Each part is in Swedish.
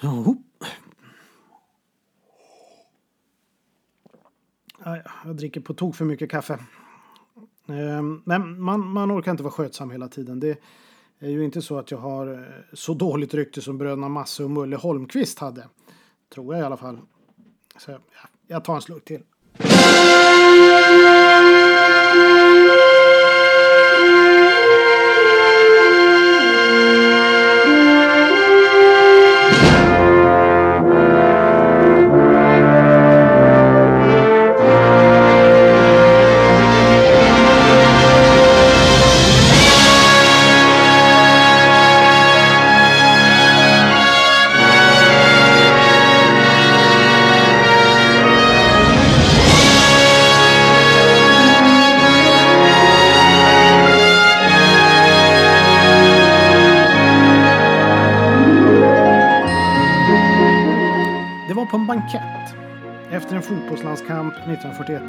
Jo. Jag dricker på tok för mycket kaffe. Ehm, Men man, man orkar inte vara skötsam hela tiden. Det är ju inte så att jag har eh, så dåligt rykte som bröderna Masse och Mulle Holmqvist hade. Tror jag i alla fall. Så jag tar en slurk till.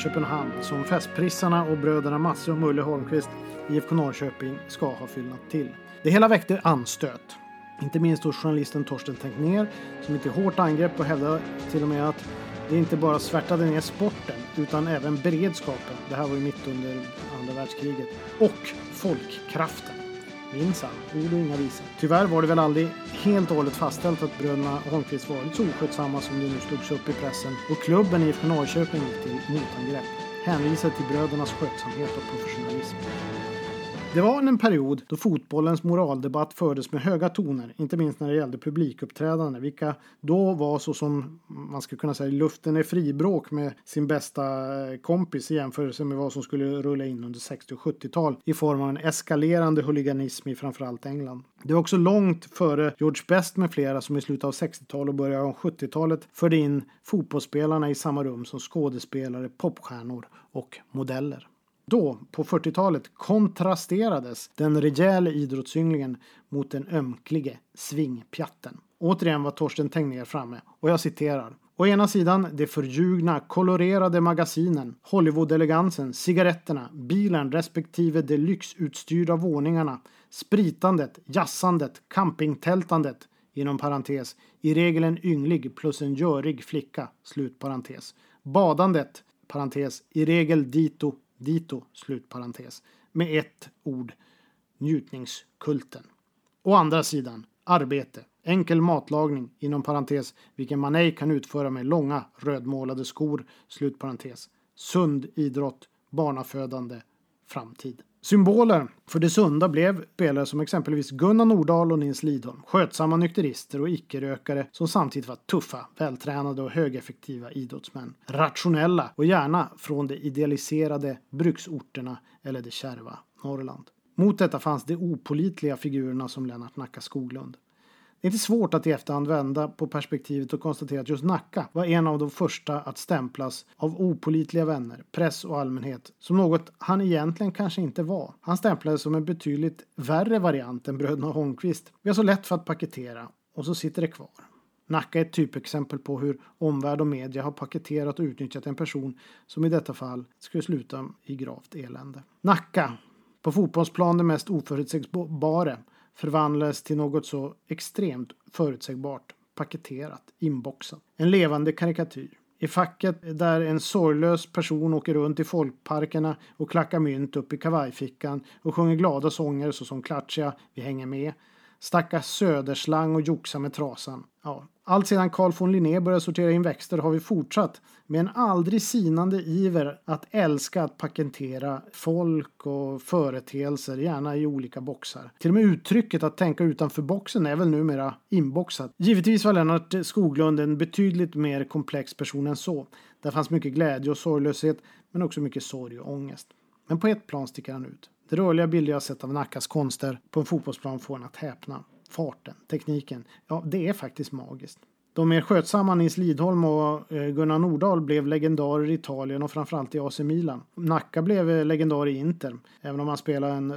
Köpenhamn som festprissarna och bröderna Masse och Mulle Holmqvist IFK Norrköping ska ha fyllnat till. Det hela väckte anstöt. Inte minst hos journalisten Torsten Tänkner som gick till hårt angrepp och hävdade till och med att det inte bara svärtade ner sporten utan även beredskapen. Det här var ju mitt under andra världskriget. Och folkkraften. Minsann, ord och inga visor. Tyvärr var det väl aldrig helt och hållet fastställt att bröderna Holmqvist varit så oskötsamma som det nu slogs upp i pressen och klubben IFK Norrköping gick till motangrepp. Hänvisade till brödernas skötsamhet och professionalism. Det var en period då fotbollens moraldebatt fördes med höga toner, inte minst när det gällde publikuppträdande, vilka då var så som man skulle kunna säga luften är fribråk med sin bästa eh, kompis i jämförelse med vad som skulle rulla in under 60 och 70-tal i form av en eskalerande huliganism i framförallt England. Det var också långt före George Best med flera som i slutet av 60-talet och början av 70-talet förde in fotbollsspelarna i samma rum som skådespelare, popstjärnor och modeller. Då, på 40-talet, kontrasterades den rejäle idrottssynglingen mot den ömklige svingpjatten. Återigen var Torsten Tegnér framme och jag citerar. Å ena sidan de förljugna, kolorerade magasinen, Hollywood-elegansen, cigaretterna, bilen respektive de lyxutstyrda våningarna, spritandet, jassandet, campingtältandet, inom parentes, i regel en ynglig plus en görig flicka, slut parentes. Badandet, parentes, i regel dito, dito, slutparentes. Med ett ord, njutningskulten. Å andra sidan, arbete, enkel matlagning, inom parentes, vilken man ej kan utföra med långa rödmålade skor, slutparentes. Sund idrott, barnafödande, framtid. Symboler för det sunda blev spelare som exempelvis Gunnar Nordahl och Nils Lidholm. Skötsamma nykterister och icke-rökare som samtidigt var tuffa, vältränade och högeffektiva idrottsmän. Rationella och gärna från de idealiserade bruksorterna eller det kärva Norrland. Mot detta fanns de opolitliga figurerna som Lennart Nacka Skoglund. Det är inte svårt att i efterhand vända på perspektivet och konstatera att just Nacka var en av de första att stämplas av opolitliga vänner, press och allmänhet som något han egentligen kanske inte var. Han stämplades som en betydligt värre variant än bröderna Holmqvist. Vi har så lätt för att paketera och så sitter det kvar. Nacka är ett typexempel på hur omvärld och media har paketerat och utnyttjat en person som i detta fall skulle sluta i gravt elände. Nacka, på fotbollsplan det mest oförutsägbara, förvandlades till något så extremt förutsägbart, paketerat, inboxat. En levande karikatyr. I facket där en sorglös person åker runt i folkparkerna och klackar mynt upp i kavajfickan och sjunger glada sånger såsom Klatschiga, Vi hänger med, Stackars Söderslang och Joxa med trasan. Ja, allt sedan Carl von Linné började sortera in växter har vi fortsatt med en aldrig sinande iver att älska att paketera folk och företeelser, gärna i olika boxar. Till och med uttrycket att tänka utanför boxen är väl numera inboxat. Givetvis var Lennart Skoglund en betydligt mer komplex person än så. Där fanns mycket glädje och sorglöshet, men också mycket sorg och ångest. Men på ett plan sticker han ut. De rörliga bilder jag sett av Nackas konster på en fotbollsplan får en att häpna. Farten, tekniken, ja det är faktiskt magiskt. De mer skötsamma Nils Lidholm och eh, Gunnar Nordahl blev legendarer i Italien och framförallt i AC Milan. Nacka blev eh, legendar i Inter, även om han spelade en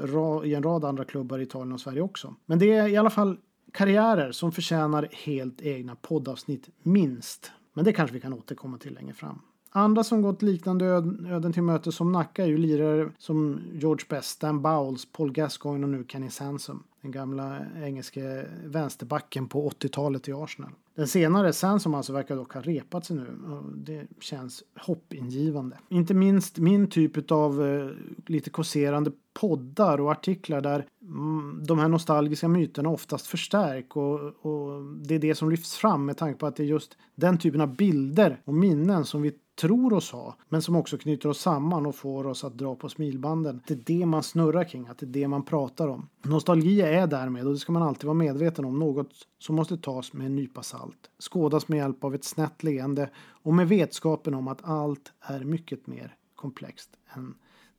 i en rad andra klubbar i Italien och Sverige också. Men det är i alla fall karriärer som förtjänar helt egna poddavsnitt, minst. Men det kanske vi kan återkomma till längre fram. Andra som gått liknande öden till möte som Nacka är ju lirare som George Best, Stan Bowles, Paul Gascoigne och nu Kenny Sansom. Den gamla engelske vänsterbacken på 80-talet i Arsenal. Den senare, Sansom alltså, verkar dock ha repat sig nu och det känns hoppingivande. Inte minst min typ av eh, lite kåserande poddar och artiklar där mm, de här nostalgiska myterna oftast förstärks och, och det är det som lyfts fram med tanke på att det är just den typen av bilder och minnen som vi tror oss ha, men som också knyter oss samman och får oss att dra på smilbanden. Det är det man snurrar kring, att det är det man pratar om. Nostalgi är därmed, och det ska man alltid vara medveten om, något som måste tas med en nypa salt. Skådas med hjälp av ett snett leende och med vetskapen om att allt är mycket mer komplext än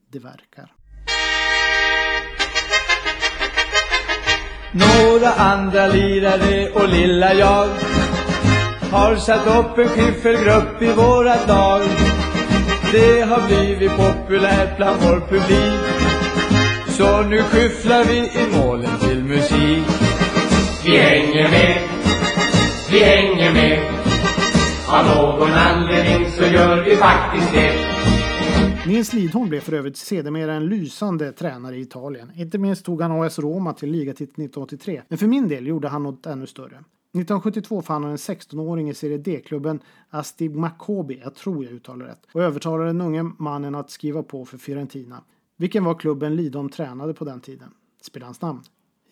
det verkar. Några andra lirare och lilla jag har satt upp en skiffelgrupp i våra dag. Det har blivit populärt bland vår publik. Så nu skyfflar vi i målen till musik. Vi hänger med, vi hänger med. Av någon anledning så gör vi faktiskt det. Nils Lidholm blev för övrigt sedermera en lysande tränare i Italien. Inte minst tog han AS Roma till ligatiteln 1983. Men för min del gjorde han något ännu större. 1972 fann han en 16-åring i Serie D-klubben Astib Makobi, jag tror jag uttalar rätt, och övertalade den unge mannen att skriva på för Fiorentina. Vilken var klubben Lidom tränade på den tiden? Spelarens namn?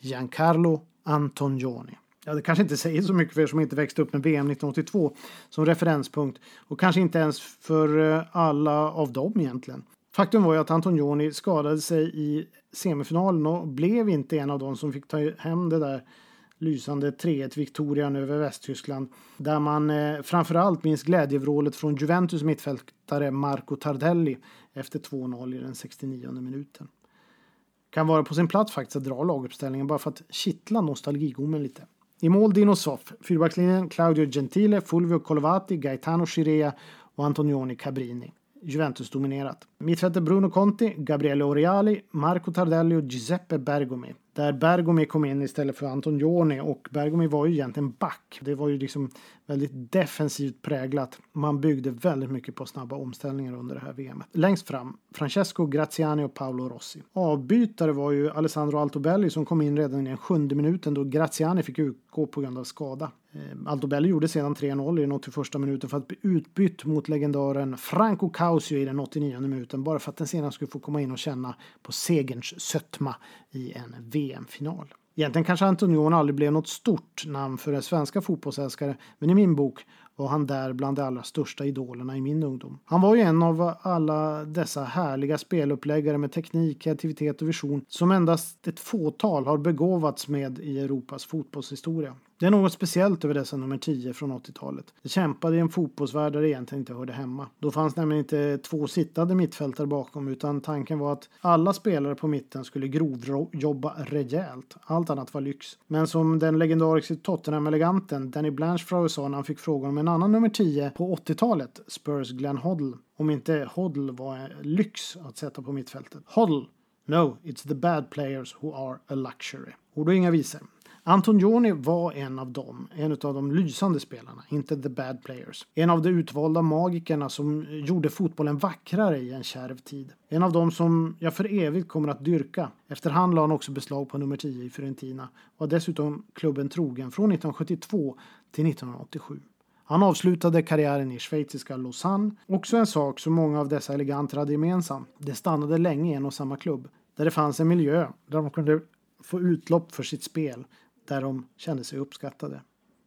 Giancarlo Antonioni. Ja, det kanske inte säger så mycket för er som inte växte upp med VM 1982 som referenspunkt och kanske inte ens för eh, alla av dem egentligen. Faktum var ju att Antonioni skadade sig i semifinalen och blev inte en av dem som fick ta hem det där lysande 3-1 Victorian över Västtyskland där man eh, framförallt minns glädjevrålet från Juventus mittfältare Marco Tardelli efter 2-0 i den 69 minuten. Kan vara på sin plats faktiskt att dra laguppställningen bara för att kittla nostalgigommen lite. I mål Dino Soff, fyrbackslinjen Claudio Gentile, Fulvio Colovati, Gaetano Scirea och Antonioni Cabrini. Juventus-dominerat. Mittfältet Bruno Conti, Gabriele Oriali, Marco Tardelli och Giuseppe Bergomi. Där Bergomi kom in istället för Anton Joni och Bergomi var ju egentligen back. Det var ju liksom väldigt defensivt präglat. Man byggde väldigt mycket på snabba omställningar under det här VMet. Längst fram Francesco Graziani och Paolo Rossi. Avbytare var ju Alessandro Altobelli som kom in redan i den sjunde minuten då Graziani fick utgå på grund av skada. Eh, Altobelli gjorde sedan 3-0 i den 81 minuten för att bli utbytt mot legendaren Franco Causio i den 89 minuten bara för att den senare skulle få komma in och känna på segerns sötma i en VM-final. Egentligen kanske Antonion aldrig blev något stort namn för en svenska fotbollsälskare, men i min bok var han där bland de allra största idolerna i min ungdom. Han var ju en av alla dessa härliga speluppläggare med teknik, kreativitet och vision som endast ett fåtal har begåvats med i Europas fotbollshistoria. Det är något speciellt över dessa nummer 10 från 80-talet. De kämpade i en fotbollsvärld där det egentligen inte hörde hemma. Då fanns nämligen inte två sittande mittfältare bakom utan tanken var att alla spelare på mitten skulle grovjobba rejält. Allt annat var lyx. Men som den legendariska Tottenham-eleganten Danny Blanchflower sa när han fick frågan om en annan nummer 10 på 80-talet, Spurs Glenn Hoddle, om inte Hoddle var lyx att sätta på mittfältet. Hoddle No, it's the bad players who are a luxury. Ord och inga visor. Antonioni var en av dem, en av de lysande spelarna, inte the bad players. En av de utvalda magikerna som gjorde fotbollen vackrare i en kärv tid. En av dem som jag för evigt kommer att dyrka. Efterhand la han också beslag på nummer 10 i Fiorentina och var dessutom klubben trogen från 1972 till 1987. Han avslutade karriären i schweiziska Lausanne. Också en sak som många av dessa eleganter hade gemensamt. Det stannade länge i en och samma klubb. Där det fanns en miljö där de kunde få utlopp för sitt spel där de kände sig uppskattade.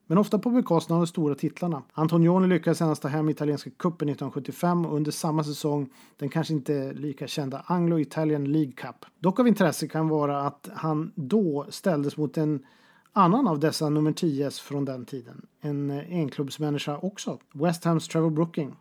Men ofta på bekostnad av de stora titlarna. Antonioni lyckades senast ta hem italienska cupen 1975 och under samma säsong den kanske inte lika kända Anglo-Italian League Cup. Dock av intresse kan vara att han då ställdes mot en annan av dessa nummer 10 från den tiden. En eh, enklubbsmänniska också. West Hams Trevor Brooking.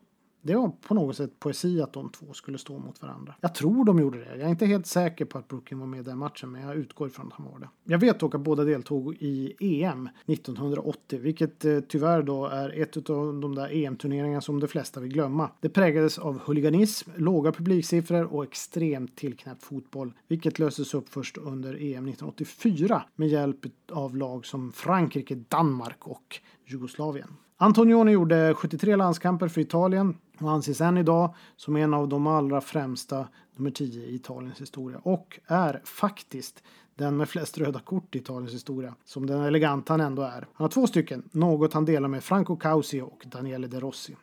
Det var på något sätt poesi att de två skulle stå mot varandra. Jag tror de gjorde det. Jag är inte helt säker på att Brooklyn var med i den matchen, men jag utgår ifrån att han var det. Jag vet dock att båda deltog i EM 1980, vilket eh, tyvärr då är ett av de där EM-turneringarna som de flesta vill glömma. Det präglades av huliganism, låga publiksiffror och extremt tillknäppt fotboll, vilket löstes upp först under EM 1984 med hjälp av lag som Frankrike, Danmark och Jugoslavien. Antonioni gjorde 73 landskamper för Italien och anses än idag som en av de allra främsta nummer 10 i Italiens historia och är faktiskt den med flest röda kort i Italiens historia, som den elegant han ändå är. Han har två stycken, något han delar med Franco Causi och Daniele De Rossi.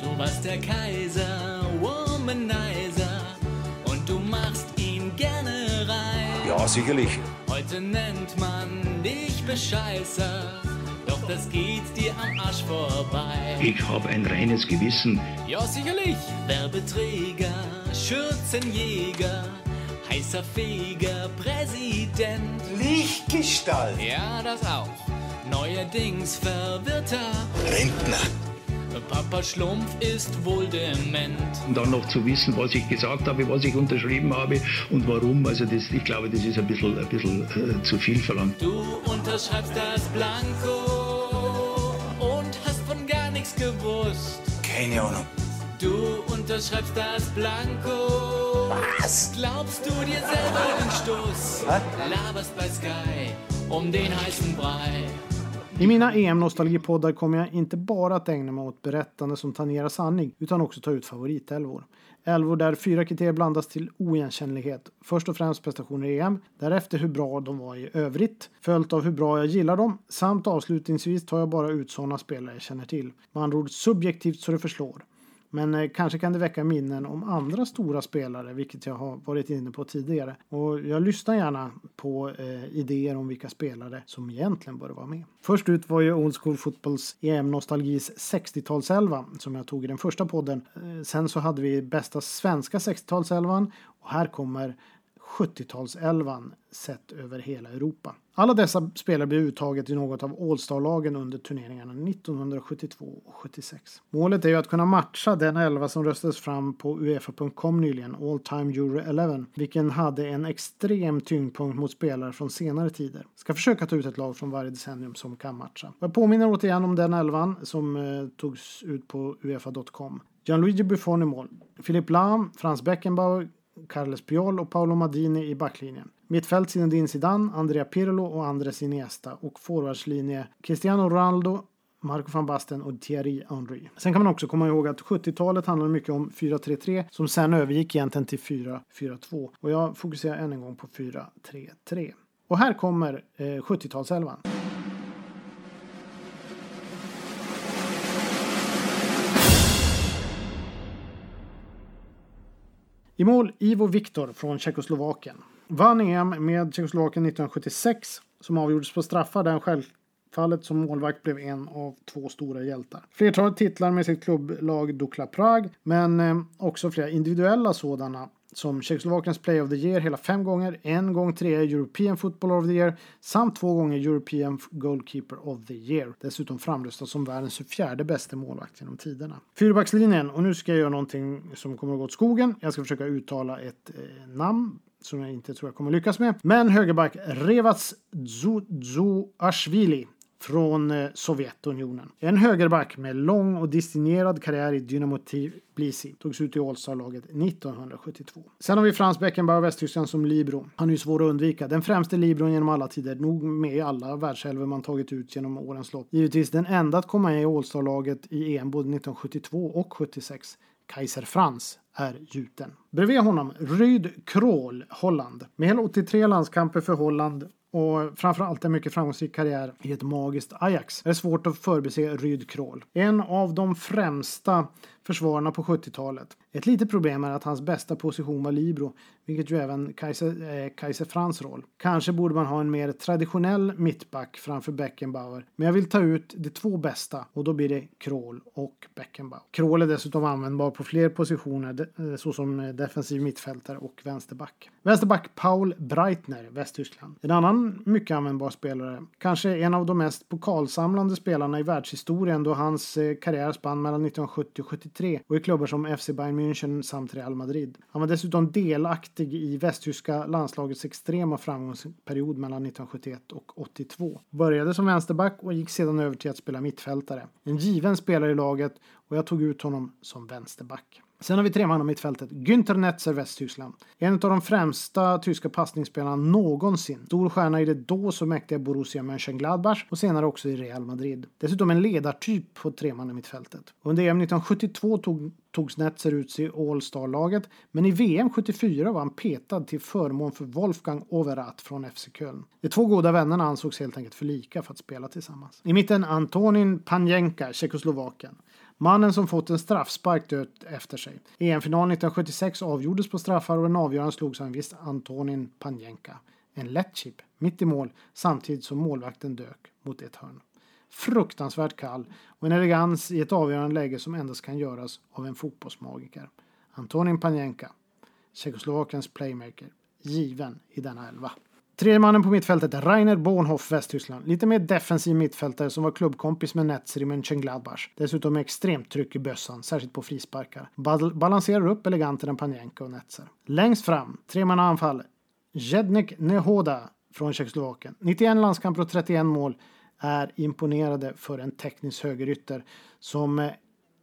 Du warst der Kaiser, Womanizer und du machst ihn gerne rein. Ja, sicherlich. Heute nennt man dich Bescheißer, das geht dir am Arsch vorbei. Ich habe ein reines Gewissen. Ja, sicherlich. Werbeträger, Schürzenjäger, heißer Feger, Präsident. Lichtgestalt. Ja, das auch. Neuerdings verwirrter Rentner. Papa Schlumpf ist wohl dement. Und dann noch zu wissen, was ich gesagt habe, was ich unterschrieben habe und warum. Also das, ich glaube, das ist ein bisschen, ein bisschen äh, zu viel verlangt. Du unterschreibst das Blanko gewusst. Keine Ahnung. Du unterschreibst das Blanko. Was? Glaubst du dir selber den Stoß? Laberst bei Sky um den heißen Brei. I mina EM-nostalgipoddar kommer jag inte bara att ägna mig åt berättande som tangerar sanning, utan också ta ut favoritälvor. Älvor där fyra kriterier blandas till oigenkännlighet. Först och främst prestationer i EM, därefter hur bra de var i övrigt, följt av hur bra jag gillar dem, samt avslutningsvis tar jag bara ut sådana spelare jag känner till. Med andra ord subjektivt så det förslår. Men eh, kanske kan det väcka minnen om andra stora spelare, vilket jag har varit inne på tidigare. Och jag lyssnar gärna på eh, idéer om vilka spelare som egentligen bör vara med. Först ut var ju Old School Footballs EM-nostalgis 60-talselva som jag tog i den första podden. Eh, sen så hade vi bästa svenska 60-talselvan och här kommer 70-talselvan sett över hela Europa. Alla dessa spelare blev uttaget i något av All-Star-lagen under turneringarna 1972 och 76. Målet är ju att kunna matcha den elva som röstades fram på Uefa.com nyligen, All Time Euro 11, vilken hade en extrem tyngdpunkt mot spelare från senare tider. Ska försöka ta ut ett lag från varje decennium som kan matcha. Jag påminner återigen om den elvan som eh, togs ut på Uefa.com. Gianluigi Buffon i mål. Philippe Lahm, Franz Beckenbauer, Carles Piol och Paolo Madini i backlinjen. Mittfält Zinedine Zidane, Andrea Pirlo och Andres Iniesta och forwardslinje Cristiano Ronaldo, Marco van Basten och Thierry Henry. Sen kan man också komma ihåg att 70-talet handlade mycket om 4-3-3 som sen övergick egentligen till 4-4-2 och jag fokuserar än en gång på 4-3-3. Och här kommer eh, 70-talselvan. I mål Ivo Viktor från Tjeckoslovakien. Vann EM med Tjeckoslovakien 1976 som avgjordes på straffar där han självfallet som målvakt blev en av två stora hjältar. Flertalet titlar med sitt klubblag Dukla Prag men eh, också flera individuella sådana som Tjeckoslovakiens Play of the Year hela fem gånger, en gång trea i European Football of the Year samt två gånger European Goalkeeper of the Year. Dessutom framröstad som världens 24 bästa målvakt genom tiderna. Fyrbackslinjen, och nu ska jag göra någonting som kommer att gå åt skogen. Jag ska försöka uttala ett eh, namn som jag inte tror jag kommer lyckas med. Men högerback Revats Zouashvili från eh, Sovjetunionen. En högerback med lång och distingerad karriär i Dynamo Tbilisi. Togs ut i All-Star-laget 1972. Sen har vi Frans Beckenbauer, Västtyskland som libero. Han är ju svår att undvika. Den främste libron genom alla tider. Nog med i alla världselvor man tagit ut genom årens lopp. Givetvis den enda att komma med i All-Star-laget i EM både 1972 och 76. Kaiser Franz är gjuten. Bredvid honom Ryd Krohl, Holland. Med hela 83 landskamper för Holland och framförallt en mycket framgångsrik karriär i ett magiskt Ajax. Det är svårt att förbise Ryd Kroll. En av de främsta försvararna på 70-talet. Ett litet problem är att hans bästa position var libero, vilket ju även Kaiser, eh, Kaiser Frans roll. Kanske borde man ha en mer traditionell mittback framför Beckenbauer, men jag vill ta ut de två bästa och då blir det Kroll och Beckenbauer. Kroll är dessutom användbar på fler positioner eh, såsom eh, defensiv mittfältare och vänsterback. Vänsterback Paul Breitner, Västtyskland. En annan mycket användbar spelare, kanske en av de mest pokalsamlande spelarna i världshistorien då hans eh, karriär spann mellan 1970 och 73 och i klubbar som FC Bayern München samt Real Madrid. Han var dessutom delaktig i västtyska landslagets extrema framgångsperiod mellan 1971 och 82. Började som vänsterback och gick sedan över till att spela mittfältare. En given spelare i laget och jag tog ut honom som vänsterback. Sen har vi tremannamittfältet. Günther Netzer, Västtyskland. En av de främsta tyska passningsspelarna någonsin. Stor stjärna i det då så mäktiga Borussia Mönchengladbach och senare också i Real Madrid. Dessutom en ledartyp på tremannamittfältet. Under EM 1972 tog, togs Netzer ut i All-Star-laget, men i VM 74 var han petad till förmån för Wolfgang Overath från FC Köln. De två goda vännerna ansågs helt enkelt för lika för att spela tillsammans. I mitten Antonin Panjenka, Tjeckoslovakien. Mannen som fått en straffspark dött efter sig. EM-finalen 1976 avgjordes på straffar och den avgörande slogs av en viss Antonin Panjenka. En lätt chip, mitt i mål, samtidigt som målvakten dök mot ett hörn. Fruktansvärt kall och en elegans i ett avgörande läge som endast kan göras av en fotbollsmagiker. Antonin Panjenka, Tjeckoslovakiens playmaker, given i denna elva. Tredje mannen på mittfältet, Rainer Bornhoff, Västtyskland. Lite mer defensiv mittfältare som var klubbkompis med Netzer i Mönchengladbach. Dessutom med extremt tryck i bössan, särskilt på frisparkar. Bal balanserar upp elegantare än Panjenka och Netzer. Längst fram, tre man anfall. Jednek Nehoda från Tjeckoslovakien. 91 landskamper och 31 mål är imponerade för en teknisk högerytter som eh,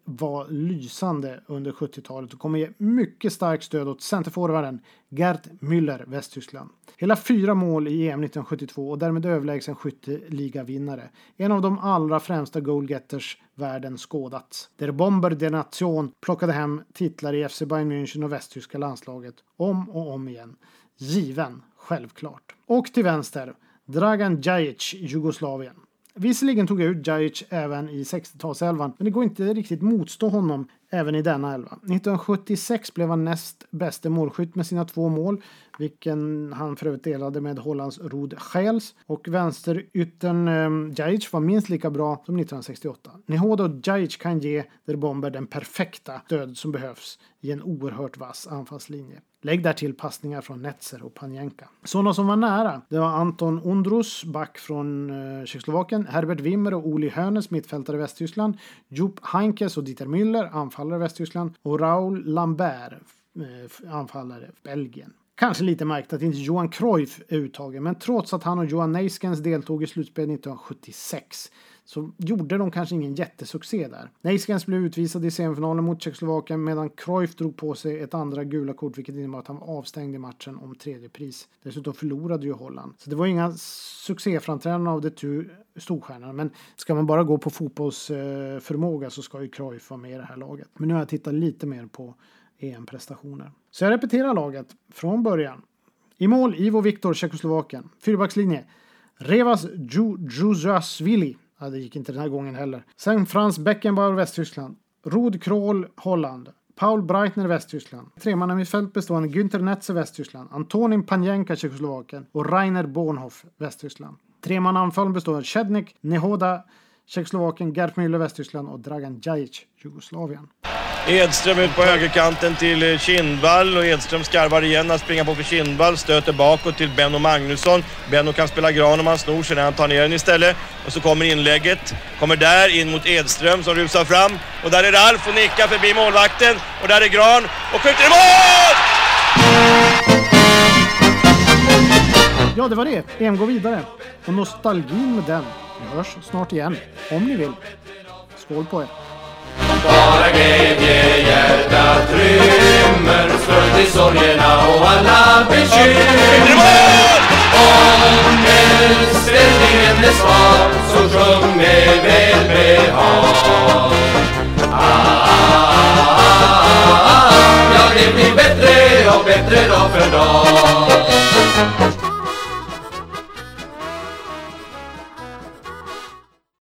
var lysande under 70-talet och kommer ge mycket starkt stöd åt centerforwarden Gerd Müller, Västtyskland. Hela fyra mål i EM 1972 och därmed överlägsen skytteligavinnare. En av de allra främsta goalgetters världen skådats. Der Bomber der Nation plockade hem titlar i FC Bayern München och västtyska landslaget om och om igen. Given, självklart. Och till vänster, Dragan Djajic, Jugoslavien. Visserligen tog jag ut Djajic även i 60-talselvan, men det går inte riktigt motstå honom även i denna elva. 1976 blev han näst bäste målskytt med sina två mål, vilken han för övrigt delade med Hollands Rod Schels. Och vänsteryttern eh, Djajic var minst lika bra som 1968. Nehoda och Djajic kan ge Der Bomber den perfekta stöd som behövs i en oerhört vass anfallslinje. Lägg där till passningar från Netzer och Panjenka. Sådana som var nära, det var Anton Undrus, back från eh, Tjeckoslovakien, Herbert Wimmer och Oli Hönes, mittfältare i Västtyskland, Jupp Heinkes och Dieter Müller, anfallare i Västtyskland och Raoul Lambert, eh, anfallare Belgien. Kanske lite märkt att inte Johan Cruyff är uttagen, men trots att han och Johan Neiskens deltog i slutspelet 1976 så gjorde de kanske ingen jättesuccé där. Neiskens blev utvisad i semifinalen mot Tjeckoslovakien medan Cruyff drog på sig ett andra gula kort vilket innebar att han var avstängd i matchen om tredje pris. Dessutom förlorade ju Holland. Så det var inga succéframträdanden av de tu storstjärnorna. Men ska man bara gå på fotbollsförmåga så ska ju Cruyff vara med i det här laget. Men nu har jag tittat lite mer på EM-prestationer. Så jag repeterar laget från början. I mål Ivo Viktor, Tjeckoslovakien. Fyrbackslinje. Revas Djuzjasvili. Ja, det gick inte den här gången heller. Sen Franz Beckenbauer, Västtyskland. Rod Kroll, Holland. Paul Breitner, Västtyskland. Tremannamittfält bestående Günther Netze, Västtyskland. Antonin Panjenka, Tjeckoslovakien. Och Rainer Bornhoff, Västtyskland. Tremananfallen består av Chednik, Nehoda, Tjeckoslovakien, Gert Müller, Västtyskland och Dragan Djajic, Jugoslavien. Edström ut på högerkanten till eh, Kindvall och Edström skarvar igen att springa på för Kindvall. Stöter bakåt till Benno Magnusson. Benno kan spela gran om han snor sig när han tar ner den istället. Och så kommer inlägget. Kommer där in mot Edström som rusar fram. Och där är Ralf och nickar förbi målvakten. Och där är Gran och skjuter i mål! Ja, det var det. EM går vidare. Och nostalgin med den. Vi hörs snart igen, om ni vill. Skål på er! Bara glädje hjärtat rymmer. Stöld i sorgerna och alla bekymmer. Om ställningen är svag Så sjung med välbehag. Ah, ah, ah, Ja, det blir bättre och bättre dag för dag.